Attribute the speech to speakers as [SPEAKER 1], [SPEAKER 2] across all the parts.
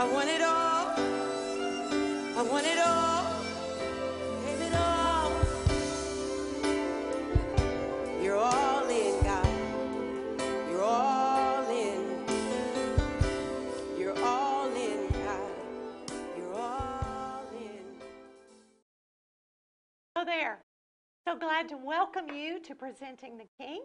[SPEAKER 1] I want it all. I want it all. Give it all. You're all in, God. You're all in. You're all in, God. You're all in.
[SPEAKER 2] So there. So glad to welcome you to Presenting the King.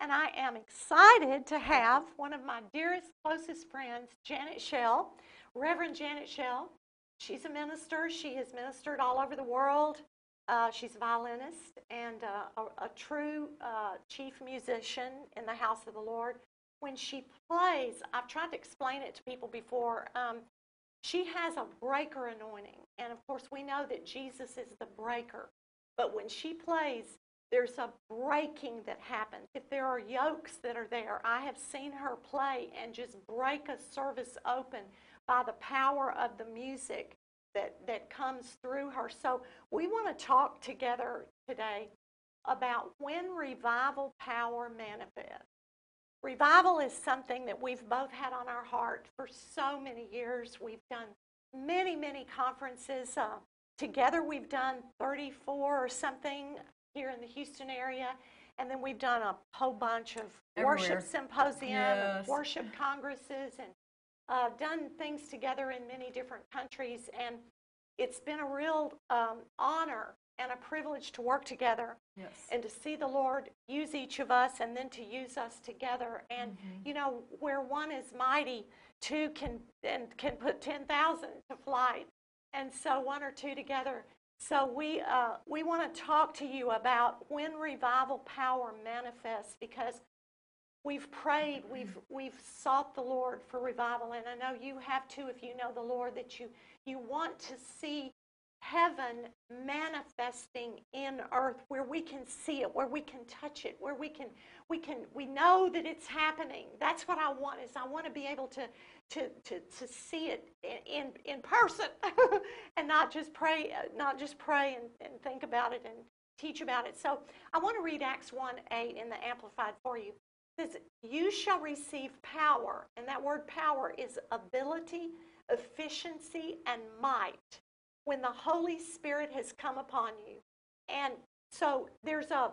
[SPEAKER 2] And I am excited to have one of my dearest, closest friends, Janet Shell, Reverend Janet Shell. She's a minister. She has ministered all over the world. Uh, she's a violinist and uh, a, a true uh, chief musician in the house of the Lord. When she plays, I've tried to explain it to people before. Um, she has a breaker anointing. And of course, we know that Jesus is the breaker. But when she plays, there's a breaking that happens. If there are yokes that are there, I have seen her play and just break a service open by the power of the music that, that comes through her. So we want to talk together today about when revival power manifests. Revival is something that we've both had on our heart for so many years. We've done many, many conferences. Uh, together, we've done 34 or something here in the Houston area. And then we've done a whole bunch of
[SPEAKER 3] Everywhere.
[SPEAKER 2] worship symposium and
[SPEAKER 3] Yes.
[SPEAKER 2] worship congresses and uh, done things together in many different countries. And it's been a real um, honor and a privilege to work together
[SPEAKER 3] Yes.
[SPEAKER 2] and to see the Lord use each of us and then to use us together. And you know, where one is mighty, two can and can put ten thousand to flight, and so one or two together. So we uh, we want to talk to you about when revival power manifests because we've prayed, we've we've sought the Lord for revival, and I know you have too. If you know the Lord, that you you want to see heaven manifesting in earth where we can see it where we can touch it where we can we can we know that it's happening that's what i want is i want to be able to to to, to see it in in, person and not just pray not just pray and, and think about it and teach about it so i want to read acts 1 8 in the amplified for you it says you shall receive power and that word power is ability efficiency and might when the Holy Spirit has come upon you. And so there's a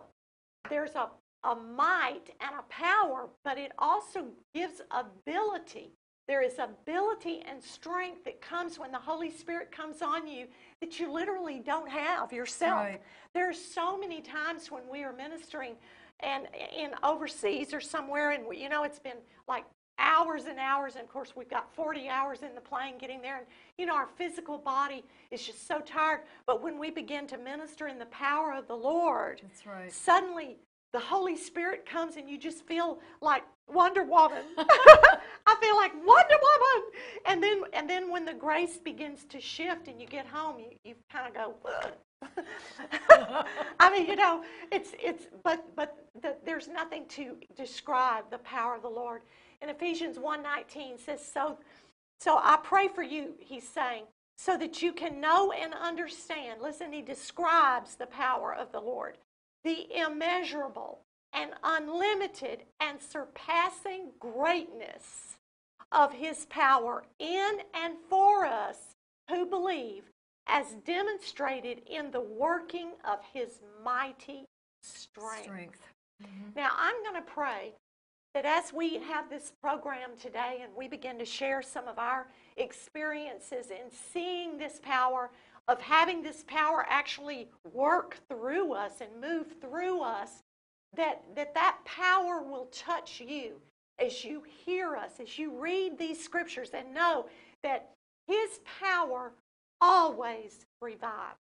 [SPEAKER 2] there's a, a might and a power, but it also gives ability. There is ability and strength that comes when the Holy Spirit comes on you that you literally don't have yourself.
[SPEAKER 3] Right.
[SPEAKER 2] are so many times when we are ministering and in overseas or somewhere and we, you know it's been like hours and hours and of course we've got 40 hours in the plane getting there and you know our physical body is just so tired but when we begin to minister in the power of the lord
[SPEAKER 3] That's right.
[SPEAKER 2] suddenly the holy spirit comes and you just feel like wonder woman i feel like wonder woman and then and then when the grace begins to shift and you get home you, you kind of go I mean, you know, it's it's but but the, there's nothing to describe the power of the Lord. In Ephesians 1:19 says so so I pray for you, he's saying, so that you can know and understand. Listen, he describes the power of the Lord, the immeasurable and unlimited and surpassing greatness of his power in and for us who believe, as demonstrated in the working of his mighty strength.
[SPEAKER 3] Strength. Mm-hmm.
[SPEAKER 2] Now, I'm going to pray that as we have this program today and we begin to share some of our experiences in seeing this power, of having this power actually work through us and move through us, that that, that power will touch you as you hear us, as you read these scriptures and know that his power always revives.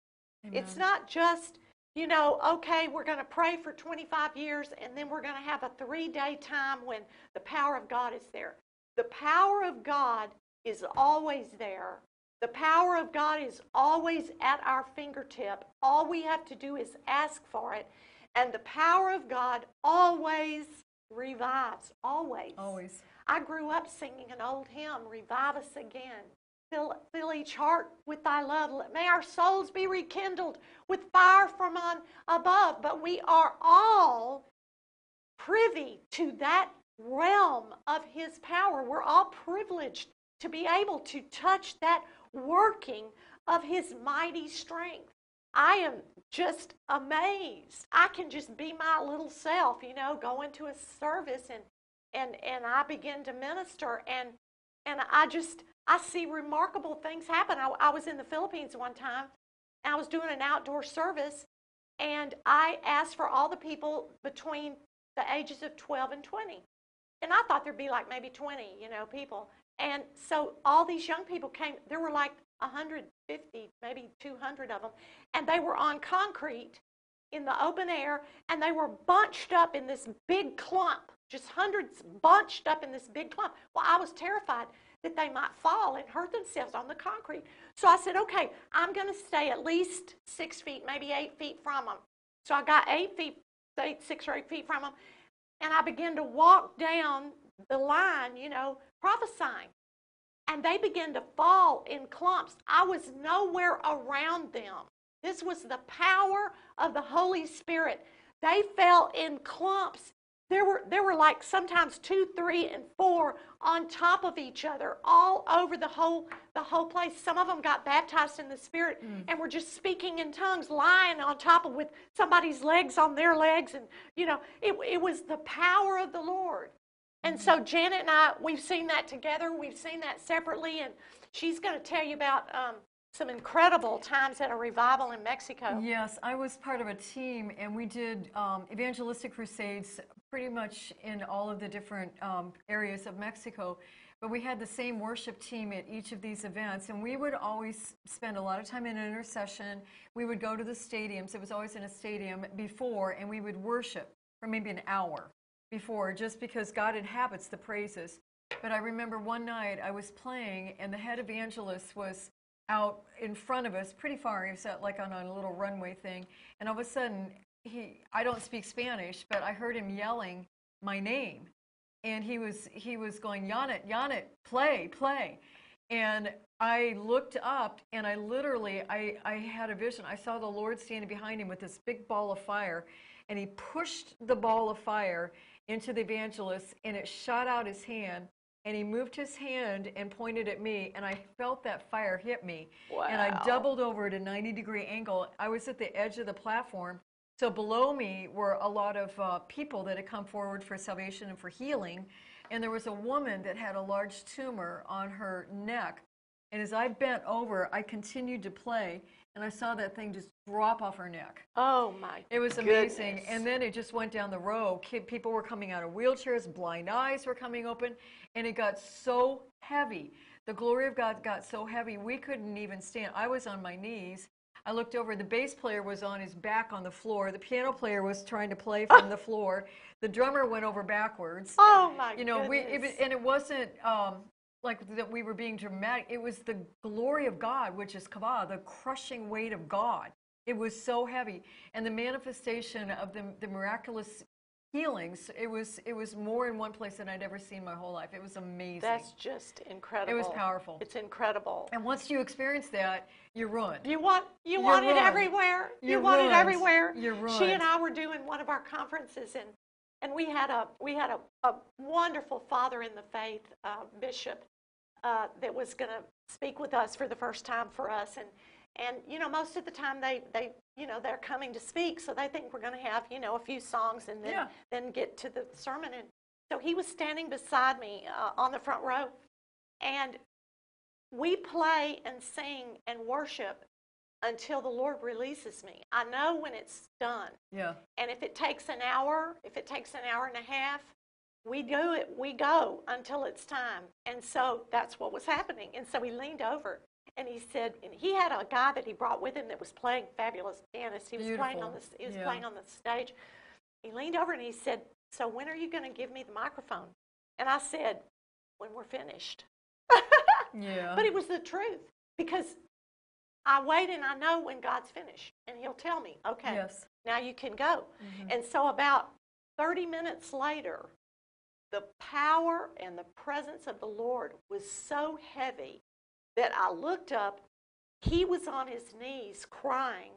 [SPEAKER 2] It's not just, you know, okay, we're going to pray for 25 years and then we're going to have a three day time when the power of God is there. The power of God is always there. The power of God is always at our fingertip. All we have to do is ask for it. And the power of God always revives. Always.
[SPEAKER 3] Always.
[SPEAKER 2] I grew up singing an old hymn, Revive Us Again. Fill, fill each heart with thy love. May our souls be rekindled with fire from on above. But we are all privy to that realm of his power. We're all privileged to be able to touch that working of His mighty strength. I am just amazed. I can just be my little self, you know, go into a service and and and I begin to minister and and I just I see remarkable things happen. I, I was in the Philippines one time. I was doing an outdoor service and I asked for all the people between the ages of 12 and 20. And I thought there'd be like maybe 20, you know, people. And so all these young people came. There were like 150, maybe 200 of them. And they were on concrete in the open air and they were bunched up in this big clump, just hundreds bunched up in this big clump. Well, I was terrified that they might fall and hurt themselves on the concrete. So I said, okay, I'm going to stay at least six feet, maybe eight feet from them. So I got eight feet, eight, six or eight feet from them. And I began to walk down the line, you know, prophesying. And they began to fall in clumps. I was nowhere around them. This was the power of the Holy Spirit. They fell in clumps. There were, there were like sometimes two, three, and four on top of each other all over the whole, the whole place. Some of them got baptized in the Spirit mm. and were just speaking in tongues, lying on top of with somebody's legs on their legs. And, you know, it, it was the power of the Lord. And so Janet and I, we've seen that together. We've seen that separately, and she's going to tell you about um, some incredible times at a revival in Mexico.
[SPEAKER 3] Yes, I was part of a team, and we did um, evangelistic crusades pretty much in all of the different um, areas of Mexico. But we had the same worship team at each of these events, and we would always spend a lot of time in intercession. We would go to the stadiums, it was always in a stadium before, and we would worship for maybe an hour before just because God inhabits the praises. But I remember one night I was playing and the head evangelist was out in front of us pretty far. He was like on a little runway thing. And all of a sudden, he I don't speak Spanish, but I heard him yelling my name. And he was he was going, Janet, Janet, play, play. And I looked up and I literally I, I had a vision. I saw the Lord standing behind him with this big ball of fire and he pushed the ball of fire into the evangelist and it shot out his hand and he moved his hand and pointed at me and i felt that fire hit me.
[SPEAKER 2] Wow.
[SPEAKER 3] and i doubled over at a 90 degree angle. I was at the edge of the platform. So below me were a lot of uh, people that had come forward for salvation and for healing. And there was a woman that had a large tumor on her neck. And as i bent over i continued to play and I saw that thing just drop off her neck.
[SPEAKER 2] Oh my!
[SPEAKER 3] It was amazing, goodness. and then it just went down the row. People were coming out of wheelchairs, blind eyes were coming open, and it got so heavy. The glory of God got so heavy we couldn't even stand. I was on my knees. I looked over. The bass player was on his back on the floor. The piano player was trying to play from the floor. The drummer went over backwards.
[SPEAKER 2] Oh my!
[SPEAKER 3] You know,
[SPEAKER 2] goodness.
[SPEAKER 3] we it, and it wasn't. Um, like that we were being dramatic. It was the glory of God, which is kavod, the crushing weight of God. It was so heavy, and the manifestation of the, the miraculous healings. It was it was more in one place than I'd ever seen my whole life. It was amazing.
[SPEAKER 2] That's just incredible.
[SPEAKER 3] It was powerful.
[SPEAKER 2] It's incredible.
[SPEAKER 3] And once you experience that, you're ruined.
[SPEAKER 2] You want you you're want ruined. it everywhere.
[SPEAKER 3] You're
[SPEAKER 2] you want
[SPEAKER 3] ruined.
[SPEAKER 2] it everywhere.
[SPEAKER 3] You're ruined.
[SPEAKER 2] She and I were doing one of our conferences and and we had a we had a, a wonderful father in the faith uh, bishop uh, that was going to speak with us for the first time for us and and you know most of the time they they you know they're coming to speak so they think we're going to have you know a few songs and then
[SPEAKER 3] yeah.
[SPEAKER 2] then get to the sermon and so he was standing beside me uh, on the front row and we play and sing and worship until the Lord releases me. I know when it's done.
[SPEAKER 3] Yeah.
[SPEAKER 2] And if it takes an hour, if it takes an hour and a half, we do it, we go until it's time. And so that's what was happening. And so he leaned over and he said, and he had a guy that he brought with him that was playing fabulous pianist. He was
[SPEAKER 3] Beautiful.
[SPEAKER 2] playing on the he was
[SPEAKER 3] yeah.
[SPEAKER 2] playing on the stage. He leaned over and he said, "So when are you going to give me the microphone?" And I said, "When we're finished."
[SPEAKER 3] yeah.
[SPEAKER 2] But it was the truth because I wait and I know when God's finished, and He'll tell me, "Okay,
[SPEAKER 3] yes.
[SPEAKER 2] now you can go."
[SPEAKER 3] Mm-hmm.
[SPEAKER 2] And so about 30 minutes later, the power and the presence of the Lord was so heavy that I looked up. He was on his knees crying.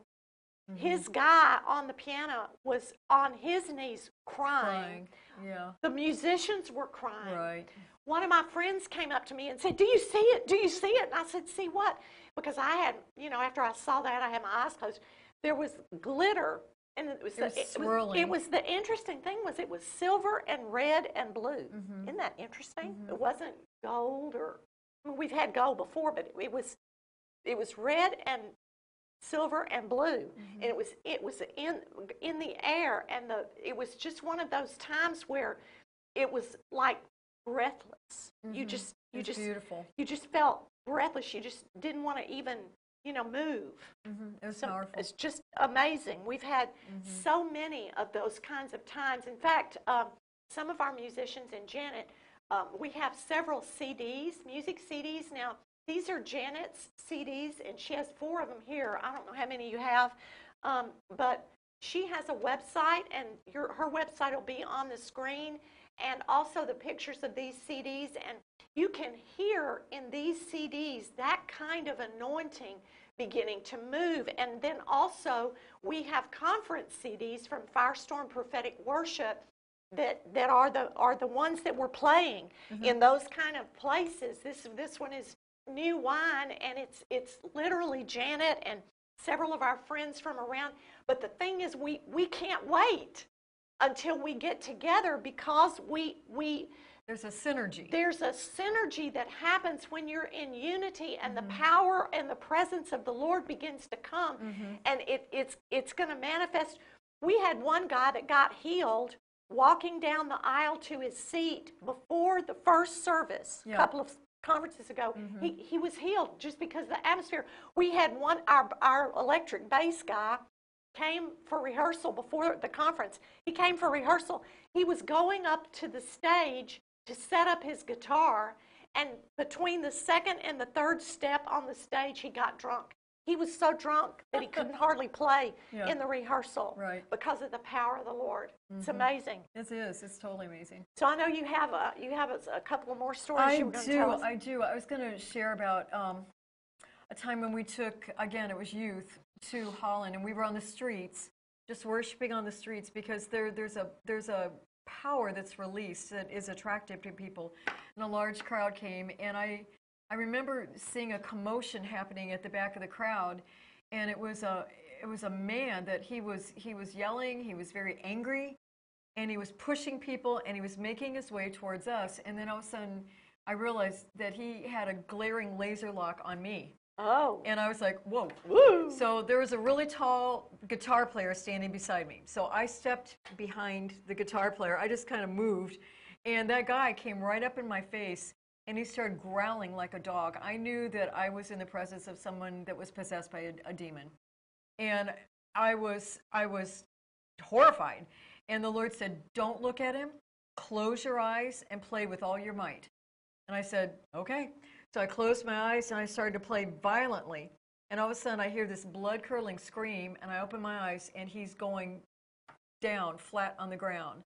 [SPEAKER 2] Mm-hmm. His guy on the piano was on his knees crying.
[SPEAKER 3] Crying. Yeah.
[SPEAKER 2] The musicians were crying.
[SPEAKER 3] Right.
[SPEAKER 2] One of my friends came up to me and said, Do you see it? Do you see it? And I said, See what? Because I had, you know, after I saw that, I had my eyes closed. There was glitter. And it was,
[SPEAKER 3] It was
[SPEAKER 2] the, it, was,
[SPEAKER 3] swirling.
[SPEAKER 2] it was the interesting thing was it was silver and red and blue.
[SPEAKER 3] Mm-hmm.
[SPEAKER 2] Isn't that interesting? Mm-hmm. It wasn't gold or I mean, we've had gold before, but it was it was red and silver and blue mm-hmm. and it was it was in in the air and the it was just one of those times where it was like breathless you mm-hmm. just you just
[SPEAKER 3] beautiful.
[SPEAKER 2] you just felt breathless you just didn't want to even you know move
[SPEAKER 3] Mhm. It was
[SPEAKER 2] so
[SPEAKER 3] powerful.
[SPEAKER 2] it's just amazing. We've had so many of those kinds of times. In fact, um, some of our musicians and Janet, um, we have several CDs, music CDs. Now, these are Janet's CDs, and she has four of them here. I don't know how many you have, um, but she has a website, and your, her website will be on the screen, and also the pictures of these CDs. And you can hear in these CDs that kind of anointing beginning to move. And then also, we have conference CDs from Firestorm Prophetic Worship that, that are the are the ones that we're playing mm-hmm. in those kind of places. This this one is new wine, and it's it's literally Janet and several of our friends from around. But the thing is, we we can't wait until we get together because we we
[SPEAKER 3] There's a synergy.
[SPEAKER 2] there's a synergy that happens when you're in unity and the mm-hmm. power and the presence of the Lord begins to come mm-hmm. and it, it's it's going to manifest. We had one guy that got healed walking down the aisle to his seat before the first service
[SPEAKER 3] Yeah.
[SPEAKER 2] a couple of conferences ago. He, mm-hmm. he was healed just because the atmosphere. We had one our our electric bass guy came for rehearsal before the conference. He came for rehearsal. He was going up to the stage to set up his guitar, and between the second and the third step on the stage, he got drunk. He was so drunk that he couldn't hardly play
[SPEAKER 3] Yeah.
[SPEAKER 2] in the rehearsal
[SPEAKER 3] Right.
[SPEAKER 2] because of the power of the Lord. It's amazing.
[SPEAKER 3] It is. It's totally amazing.
[SPEAKER 2] So I know you have a you have a, a couple of more stories
[SPEAKER 3] I
[SPEAKER 2] you were going to
[SPEAKER 3] do. I do. I was going to share about um, a time when we took, again, it was youth, to Holland, and we were on the streets, just worshiping on the streets because there, there's a there's a power that's released that is attractive to people, and a large crowd came, and I I remember seeing a commotion happening at the back of the crowd, and it was a it was a man that he was he was yelling, he was very angry, and he was pushing people and he was making his way towards us. And then all of a sudden i realized that he had a glaring laser lock on me
[SPEAKER 2] oh,
[SPEAKER 3] and i was like whoa.
[SPEAKER 2] Woo!
[SPEAKER 3] so there was a really tall guitar player standing beside me. So i stepped behind the guitar player. I just kind of moved. And that guy came right up in my face and he started growling like a dog. I knew that i was in the presence of someone that was possessed by a, a demon. And i was i was horrified. And the lord said don't look at him. Close your eyes and play with all your might. And i said okay so i closed my eyes and i started to play violently. And all of a sudden i hear this blood curdling scream and i open my eyes and he's going down flat on the ground.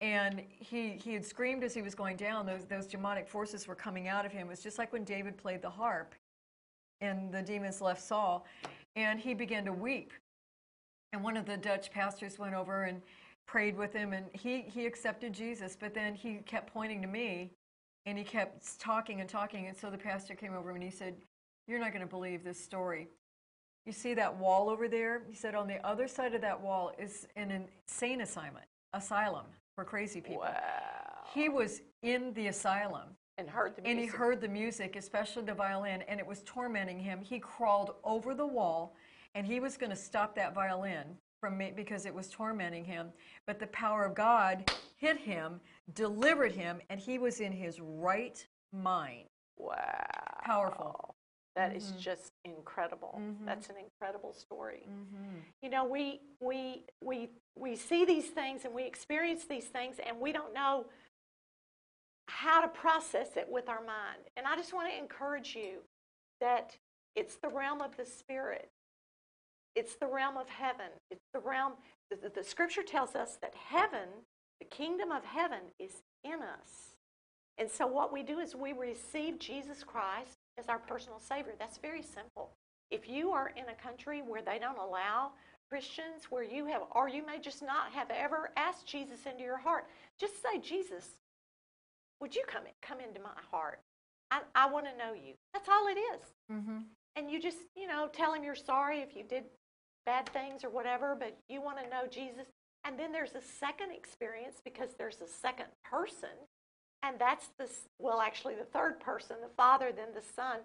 [SPEAKER 3] And he he had screamed as he was going down. Those those demonic forces were coming out of him. It was just like when david played the harp and the demons left saul and he began to weep. And one of the dutch pastors went over and prayed with him and he he accepted jesus but then he kept pointing to me and he kept talking and talking and so the pastor came over and he said you're not going to believe this story you see that wall over there he said on the other side of that wall is an insane asylum asylum for crazy people
[SPEAKER 2] wow!
[SPEAKER 3] he was in the asylum
[SPEAKER 2] And heard the
[SPEAKER 3] and he heard the music, especially the violin, and it was tormenting him. He crawled over the wall, and he was going to stop that violin from me because it was tormenting him. But the power of God hit him, delivered him, and he was in his right mind.
[SPEAKER 2] Wow.
[SPEAKER 3] Powerful.
[SPEAKER 2] That is just incredible. That's an incredible story.
[SPEAKER 3] Mm-hmm.
[SPEAKER 2] You know, we we we we see these things and we experience these things and we don't know how to process it with our mind. And I just want to encourage you that it's the realm of the spirit. It's the realm of heaven. It's the realm the, the, the scripture tells us that heaven, the kingdom of heaven is in us. And so what we do is we receive Jesus Christ as our personal Savior. That's very simple. If you are in a country where they don't allow Christians where you have, or you may just not have ever asked Jesus into your heart. Just say, Jesus, would you come come into my heart? I, I want to know you. That's all it is.
[SPEAKER 3] Mm-hmm.
[SPEAKER 2] And you just, you know, tell him you're sorry if you did bad things or whatever, but you want to know Jesus. And then there's a second experience because there's a second person. And that's the, well, actually, the third person, the Father, then the Son,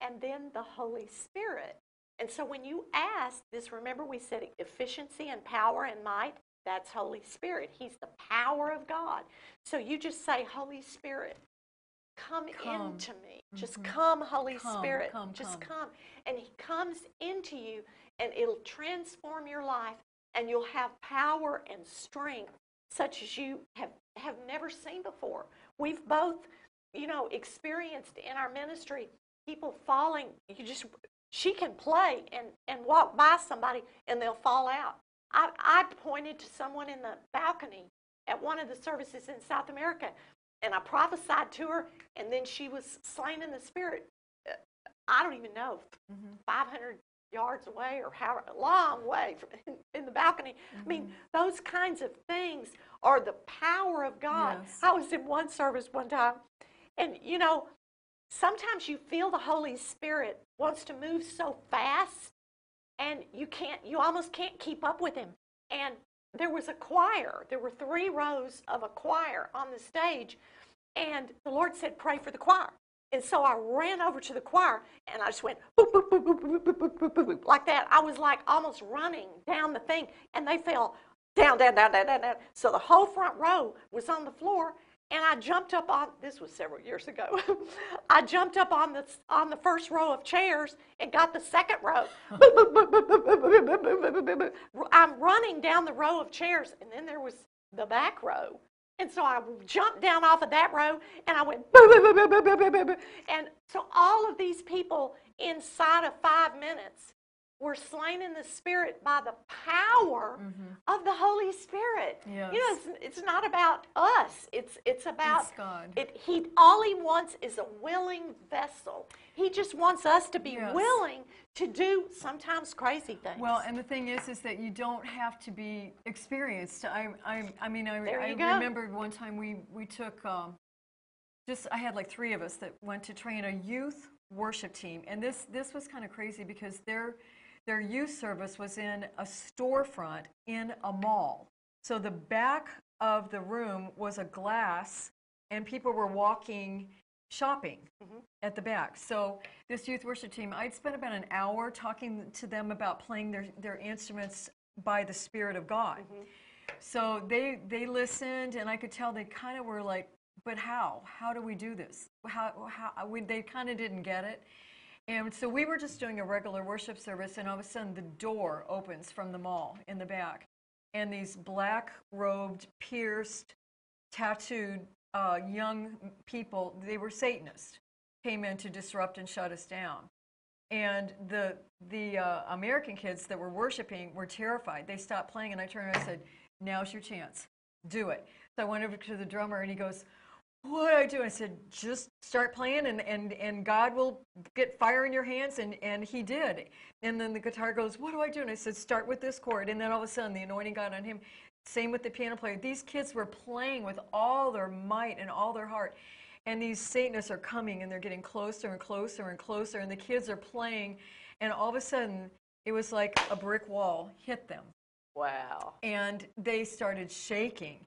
[SPEAKER 2] and then the Holy Spirit. And so when you ask this, remember we said efficiency and power and might, that's Holy Spirit. He's the power of God. So you just say, Holy Spirit, come,
[SPEAKER 3] Come.
[SPEAKER 2] into me. Just mm-hmm. come, Holy
[SPEAKER 3] Come,
[SPEAKER 2] Spirit.
[SPEAKER 3] come,
[SPEAKER 2] just
[SPEAKER 3] come.
[SPEAKER 2] And He comes into you and it'll transform your life and you'll have power and strength such as you have, have never seen before. We've both, you know, experienced in our ministry people falling. You just, she can play and, and walk by somebody and they'll fall out. I, I pointed to someone in the balcony at one of the services in South America and I prophesied to her and then she was slain in the spirit. Uh, I don't even know, 500 yards away or how long way from in, in the balcony. I mean, mm-hmm. those kinds of things are the power of God.
[SPEAKER 3] Yes.
[SPEAKER 2] I was in one service one time, and you know, sometimes you feel the Holy Spirit wants to move so fast, and you can't, you almost can't keep up with him. And there was a choir. There were three rows of a choir on the stage, and the Lord said, "Pray for the choir." And so I ran over to the choir and I just went boop, boop, boop, boop, boop, boop, boop, boop, boop, boop, like that. I was like almost running down the thing, and they fell down, down, down, down, down, down. So the whole front row was on the floor, and I jumped up on. This was several years ago. I jumped up on the on the first row of chairs and got the second row. I'm running down the row of chairs, and then there was the back row. And so I jumped down off of that row and I went boo, boo, boo, boo, boo, boo, boo, boo. And so all of these people inside of five minutes were slain in the spirit by the power of the Holy Spirit. You know, it's, it's not about us. It's it's about
[SPEAKER 3] It's God.
[SPEAKER 2] It, he all he wants is a willing vessel. He just wants us to be
[SPEAKER 3] Yes.
[SPEAKER 2] willing to do sometimes crazy things.
[SPEAKER 3] Well, and the thing is, is that you don't have to be experienced. I, I, I mean, I, I
[SPEAKER 2] go.
[SPEAKER 3] remembered one time we we took um, just I had like three of us that went to train a youth worship team, and this this was kind of crazy because their their youth service was in a storefront in a mall. So the back of the room was a glass, and people were walking shopping mm-hmm. at the back. So this youth worship team, I'd spent about an hour talking to them about playing their, their instruments by the Spirit of God. Mm-hmm. So they they listened, and I could tell they kind of were like, "But how? How do we do this? How? how? We, they kind of didn't get it." And so we were just doing a regular worship service, and all of a sudden the door opens from the mall in the back, and these black robed, pierced, tattooed uh, young people, they were Satanists, came in to disrupt and shut us down. And the the uh, American kids that were worshiping were terrified. They stopped playing, and I turned and I said, "Now's your chance. Do it." So I went over to the drummer, and he goes, "What do I do?" I said, "Just start playing, and and and God will get fire in your hands." And and he did. And then the guitar goes, "What do I do?" And I said, "Start with this chord." And then all of a sudden, the anointing got on him. Same with the piano player. These kids were playing with all their might and all their heart. And these Satanists are coming and they're getting closer and closer and closer. And the kids are playing. And all of a sudden, it was like a brick wall hit them.
[SPEAKER 2] wow,
[SPEAKER 3] And they started shaking.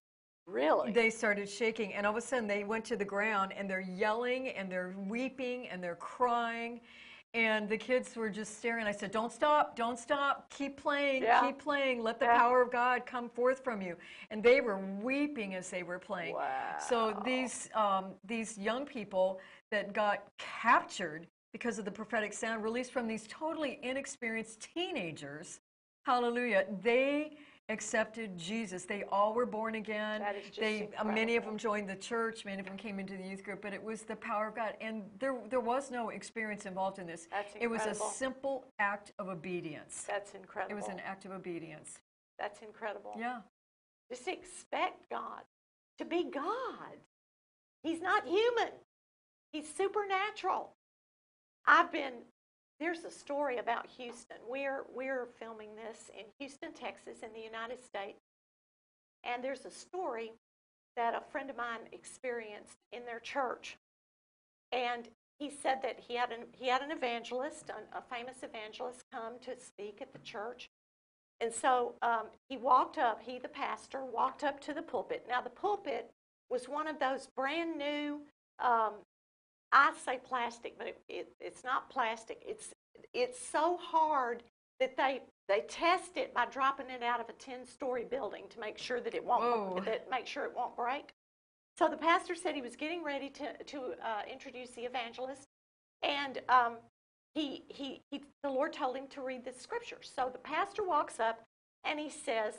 [SPEAKER 2] Really?
[SPEAKER 3] They started shaking. And all of a sudden, they went to the ground and they're yelling and they're weeping and they're crying. And the kids were just staring. I said, Don't stop, don't stop, keep playing,
[SPEAKER 2] Yeah.
[SPEAKER 3] keep playing, let the
[SPEAKER 2] Yeah.
[SPEAKER 3] power of God come forth from you. And they were weeping as they were playing. So these um, these young people that got captured because of the prophetic sound released from these totally inexperienced teenagers, hallelujah, they accepted Jesus. They all were born again.
[SPEAKER 2] That is just
[SPEAKER 3] they uh, many of them joined the church, many of them came into the youth group, but it was the power of God and there there was no experience involved in this.
[SPEAKER 2] That's incredible.
[SPEAKER 3] it was a simple act of obedience.
[SPEAKER 2] That's incredible.
[SPEAKER 3] It was an act of obedience.
[SPEAKER 2] That's incredible.
[SPEAKER 3] Yeah.
[SPEAKER 2] Just expect God to be God. He's not human. He's supernatural. I've been there's a story about Houston. We're we're filming this in Houston, Texas, in the United States, and there's a story that a friend of mine experienced in their church, and he said that he had an he had an evangelist, an, a famous evangelist, come to speak at the church, and so um, he walked up. He, the pastor, walked up to the pulpit. Now the pulpit was one of those brand new. Um, I say plastic, but it, it, it's not plastic. It's it's so hard that they they test it by dropping it out of a ten story building to make sure that it won't
[SPEAKER 3] Whoa.
[SPEAKER 2] that make sure it won't break. So the pastor said he was getting ready to to uh, introduce the evangelist, and um, he, he he the Lord told him to read the scripture. So the pastor walks up and he says,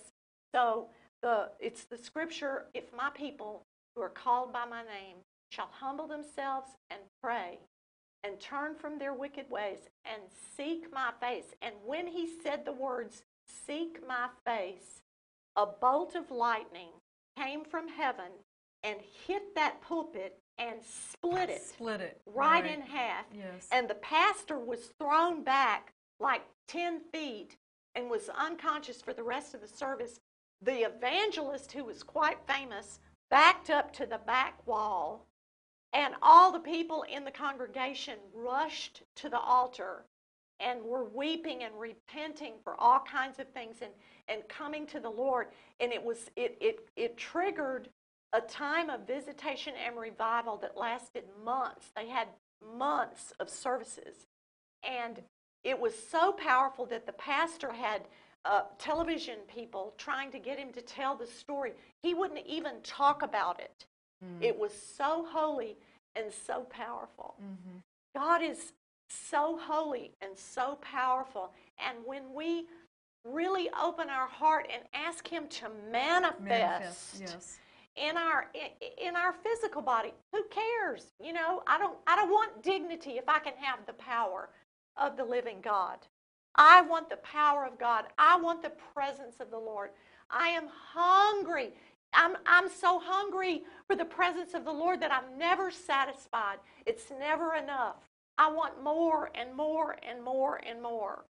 [SPEAKER 2] "So the it's the scripture. If my people who are called by my name shall humble themselves and pray." And turn from their wicked ways and seek my face. And when he said the words, seek my face, a bolt of lightning came from heaven and hit that pulpit and split it
[SPEAKER 3] Split it.
[SPEAKER 2] right, in half.
[SPEAKER 3] Yes.
[SPEAKER 2] And the pastor was thrown back like 10 feet and was unconscious for the rest of the service. The evangelist, who was quite famous, backed up to the back wall, and all the people in the congregation rushed to the altar and were weeping and repenting for all kinds of things and, and coming to the Lord. And it was it, it it triggered a time of visitation and revival that lasted months. They had months of services. And it was so powerful that the pastor had uh, television people trying to get him to tell the story. He wouldn't even talk about it. Mm. It was so holy and so powerful. Mm-hmm. God is so holy and so powerful. And when we really open our heart and ask Him to manifest,
[SPEAKER 3] Manifest. Yes.
[SPEAKER 2] in our in, in our physical body, who cares? You know, I don't I don't want dignity if I can have the power of the living God. I want the power of God. I want the presence of the Lord. I am hungry. I'm, I'm so hungry for the presence of the Lord that I'm never satisfied. It's never enough. I want more and more and more and more.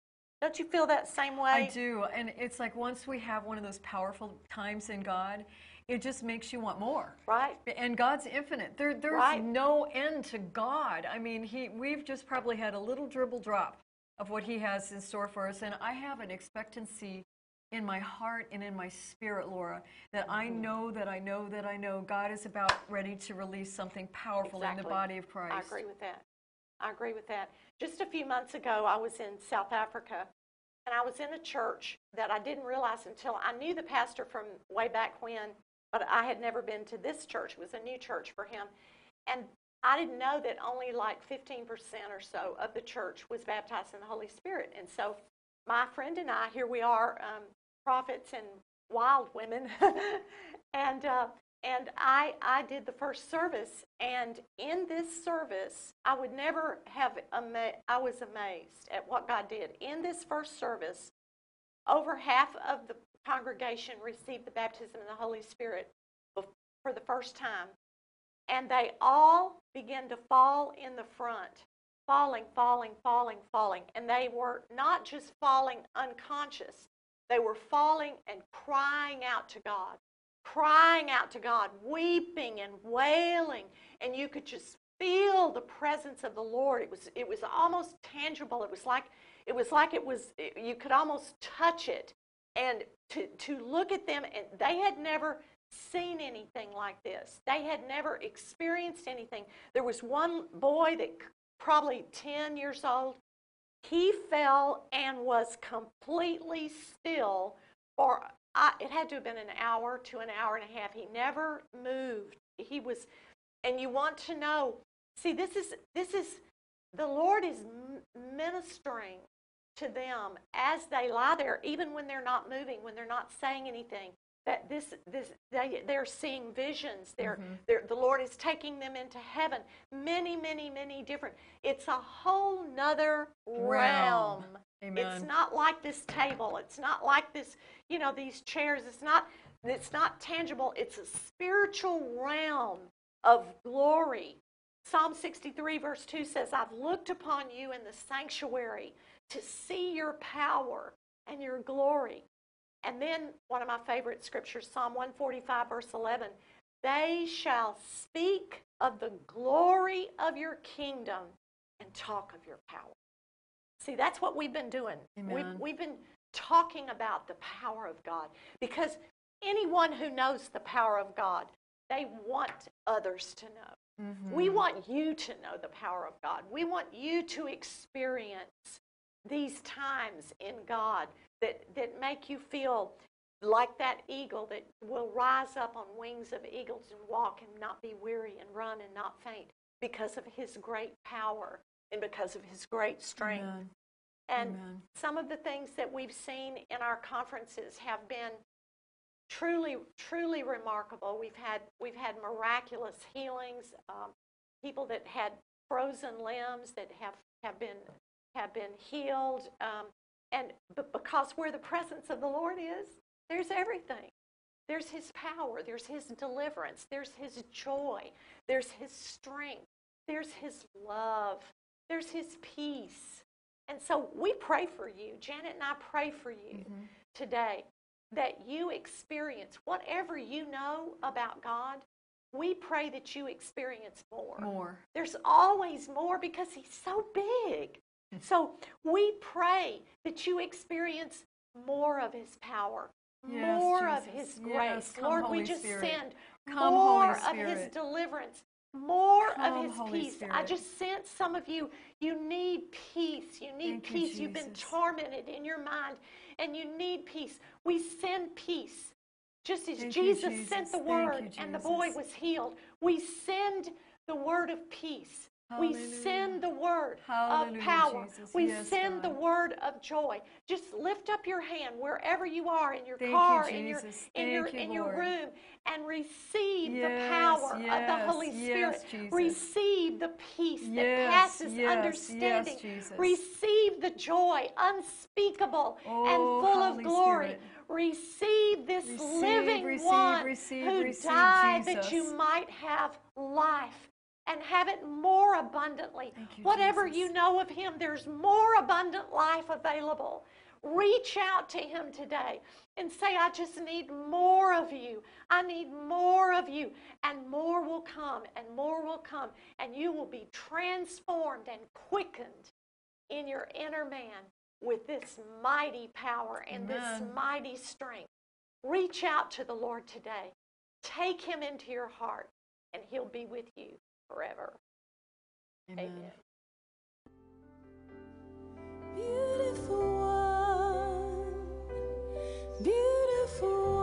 [SPEAKER 2] Don't you feel that same way?
[SPEAKER 3] I do. And it's like once we have one of those powerful times in God, it just makes you want more.
[SPEAKER 2] Right?
[SPEAKER 3] And God's infinite. There, there's
[SPEAKER 2] Right.
[SPEAKER 3] no end to God. I mean, he, we've just probably had a little dribble drop of what He has in store for us. And I have an expectancy in my heart and in my spirit, Laura, that I
[SPEAKER 2] Mm-hmm.
[SPEAKER 3] know that I know that I know God is about ready to release something powerful in the body of Christ.
[SPEAKER 2] I agree with that. I agree with that. Just a few months ago, I was in South Africa, and I was in a church that I didn't realize until I knew the pastor from way back when, but I had never been to this church. It was a new church for him. And I didn't know that only like 15% or so of the church was baptized in the Holy Spirit. And so my friend and I, here we are, um, prophets and wild women, and uh, and I I did the first service, and in this service, I would never have ama- I was amazed at what God did in this first service. Over half of the congregation received the baptism of the Holy Spirit for the first time, and they all began to fall in the front, falling, falling, falling, falling, and they were not just falling unconscious. They were falling and crying out to God, crying out to God, weeping and wailing, and you could just feel the presence of the Lord. It was it was almost tangible. It was like it was like it was you could almost touch it. And to to look at them and they had never seen anything like this. They had never experienced anything. There was one boy that probably 10 years old he fell and was completely still for I, it had to have been an hour to an hour and a half. He never moved. He was and you want to know see this is this is the lord is ministering to them as they lie there even when they're not moving when they're not saying anything that this this they they're seeing visions. They're, mm-hmm. they're the lord is taking them into heaven. Many many many different it's a whole nother realm,
[SPEAKER 3] Realm. Amen.
[SPEAKER 2] it's not like this table. It's not like this you know these chairs. It's not it's not tangible. It's a spiritual realm of glory. Psalm 63, verse 2 says, I've looked upon you in the sanctuary to see your power and your glory. And then one of my favorite scriptures, Psalm 145, verse 11, they shall speak of the glory of your kingdom and talk of your power. See, that's what we've been doing. We've, we've been talking about the power of God because anyone who knows the power of God, they want others to know. We mm-hmm. want you to know the power of God. We want you to experience these times in God that, that make you feel like that eagle that will rise up on wings of eagles and walk and not be weary and run and not faint because of his great power and because of his great strength.
[SPEAKER 3] Amen.
[SPEAKER 2] And
[SPEAKER 3] Amen.
[SPEAKER 2] some of the things that we've seen in our conferences have been truly, truly remarkable. We've had we've had miraculous healings, um, people that had frozen limbs that have have been have been healed, um, and but because where the presence of the Lord is, there's everything. There's His power. There's His deliverance. There's His joy. There's His strength. There's His love. There's His peace. And so we pray for you. Janet and I pray for you mm-hmm. today that you experience whatever you know about God. We pray that you experience more.
[SPEAKER 3] More.
[SPEAKER 2] There's always more because He's so big. So we pray that you experience more of His power,
[SPEAKER 3] Yes,
[SPEAKER 2] more of His grace.
[SPEAKER 3] Yes,
[SPEAKER 2] Lord, we just
[SPEAKER 3] Spirit.
[SPEAKER 2] send
[SPEAKER 3] Come,
[SPEAKER 2] more of His deliverance, more
[SPEAKER 3] Come,
[SPEAKER 2] of His
[SPEAKER 3] Holy
[SPEAKER 2] peace. I just sense some of you, you need peace. You need
[SPEAKER 3] Thank
[SPEAKER 2] peace. You've been tormented in your mind and you need peace. We send peace. Just as
[SPEAKER 3] Thank you,
[SPEAKER 2] Jesus,
[SPEAKER 3] Jesus.
[SPEAKER 2] sent the word
[SPEAKER 3] you,
[SPEAKER 2] and the boy was healed, we send the word of peace. We send the word
[SPEAKER 3] Hallelujah,
[SPEAKER 2] of power.
[SPEAKER 3] Jesus.
[SPEAKER 2] We
[SPEAKER 3] Yes,
[SPEAKER 2] send the word of joy. Just lift up your hand wherever you are in your
[SPEAKER 3] Thank you,
[SPEAKER 2] car, in your
[SPEAKER 3] Jesus.
[SPEAKER 2] in your
[SPEAKER 3] you,
[SPEAKER 2] in your room, and receive the
[SPEAKER 3] Yes,
[SPEAKER 2] power of the Holy Spirit. Receive the peace that passes understanding. Receive the joy unspeakable
[SPEAKER 3] Oh,
[SPEAKER 2] and full
[SPEAKER 3] Holy
[SPEAKER 2] of glory.
[SPEAKER 3] Spirit.
[SPEAKER 2] Receive this
[SPEAKER 3] Receive,
[SPEAKER 2] living
[SPEAKER 3] receive,
[SPEAKER 2] one
[SPEAKER 3] receive,
[SPEAKER 2] who
[SPEAKER 3] receive
[SPEAKER 2] died that you might have life and have it more abundantly.
[SPEAKER 3] You,
[SPEAKER 2] Whatever
[SPEAKER 3] Jesus.
[SPEAKER 2] you know of him, there's more abundant life available. Reach out to him today and say, I just need more of you. I need more of you. And more will come, and more will come. And you will be transformed and quickened in your inner man with this mighty power and this mighty strength. Reach out to the Lord today. Take him into your heart, and he'll be with you forever.
[SPEAKER 3] Amen.
[SPEAKER 2] Amen. Beautiful one, beautiful one.